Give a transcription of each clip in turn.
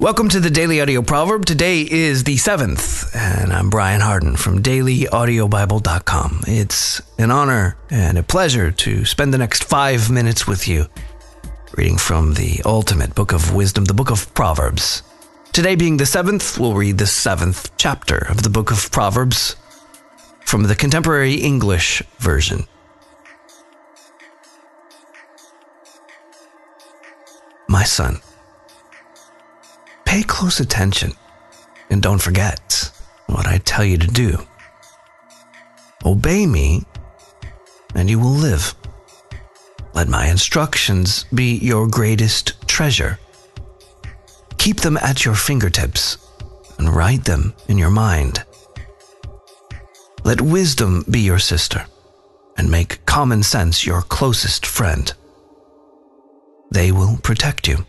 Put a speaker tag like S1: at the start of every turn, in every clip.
S1: Welcome to the Daily Audio Proverb. Today is the 7th, and I'm Brian Hardin from dailyaudiobible.com. It's an honor and a pleasure to spend the next five minutes with you reading from the ultimate book of wisdom, the book of Proverbs. Today being the 7th, we'll read the 7th chapter of the book of Proverbs from the contemporary English version. My son, pay close attention and don't forget what I tell you to do. Obey me and you will live. Let my instructions be your greatest treasure. Keep them at your fingertips and write them in your mind. Let wisdom be your sister and make common sense your closest friend. They will protect you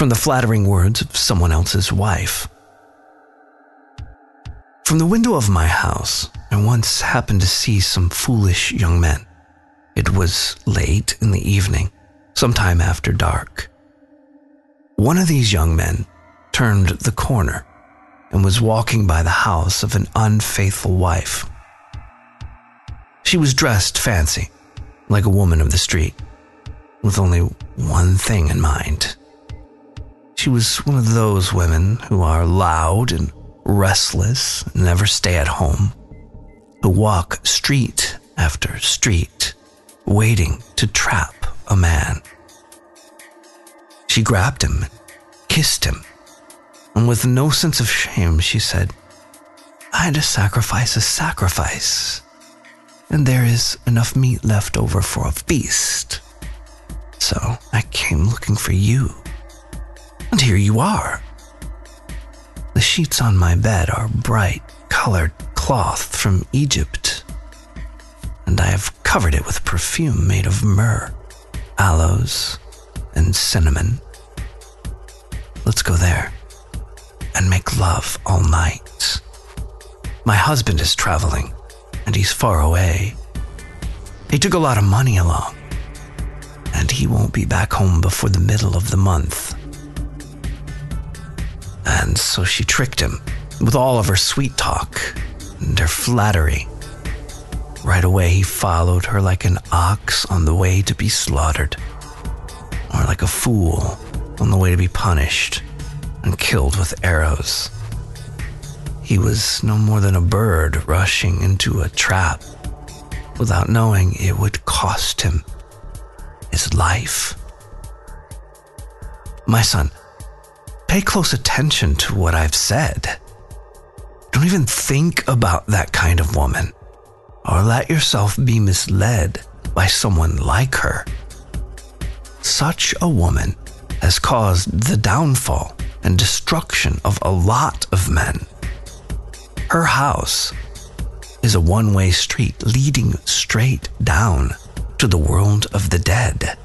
S1: from the flattering words of someone else's wife. From the window of my house, I once happened to see some foolish young men. It was late in the evening, sometime after dark. One of these young men turned the corner and was walking by the house of an unfaithful wife. She was dressed fancy, like a woman of the street, with only one thing in mind she was one of those women who are loud and restless never stay at home, who walk street after street, waiting to trap a man. She grabbed him, kissed him, and with no sense of shame, she said, I had to sacrifice a sacrifice, and there is enough meat left over for a feast. So I came looking for you. And here you are. The sheets on my bed are bright colored cloth from Egypt, and I have covered it with perfume made of myrrh, aloes, and cinnamon. Let's go there and make love all night. My husband is traveling, and he's far away. He took a lot of money along, and he won't be back home before the middle of the month. And so she tricked him with all of her sweet talk and her flattery. Right away, he followed her like an ox on the way to be slaughtered, or like a fool on the way to be punished and killed with arrows. He was no more than a bird rushing into a trap without knowing it would cost him his life. My son, pay close attention to what I've said. Don't even think about that kind of woman, or let yourself be misled by someone like her. Such a woman has caused the downfall and destruction of a lot of men. Her house is a one way street leading straight down to the world of the dead.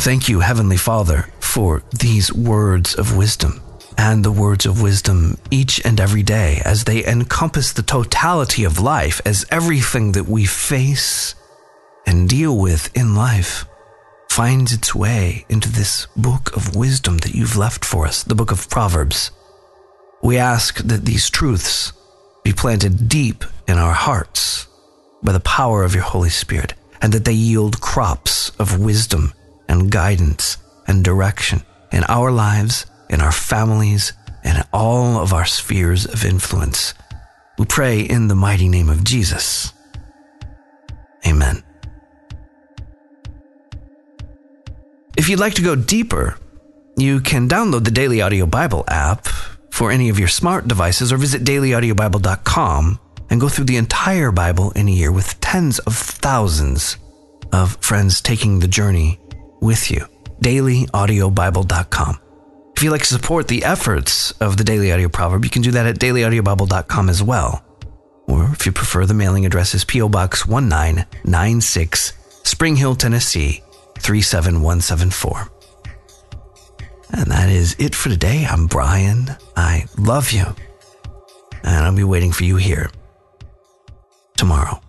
S1: Thank you, Heavenly Father, for these words of wisdom and the words of wisdom each and every day as they encompass the totality of life as everything that we face and deal with in life finds its way into this book of wisdom that you've left for us, the book of Proverbs. We ask that these truths be planted deep in our hearts by the power of your Holy Spirit and that they yield crops of wisdom and guidance and direction in our lives, in our families, and in all of our spheres of influence. We pray in the mighty name of Jesus. Amen. If you'd like to go deeper, you can download the Daily Audio Bible app for any of your smart devices or visit dailyaudiobible.com and go through the entire Bible in a year with tens of thousands of friends taking the journey with you. DailyAudioBible.com. If you'd like to support the efforts of the Daily Audio Proverb, you can do that at dailyaudiobible.com as well. Or if you prefer, the mailing address is P.O. Box 1996, Spring Hill, Tennessee 37174. And that is it for today. I'm Brian. I love you. And I'll be waiting for you here tomorrow.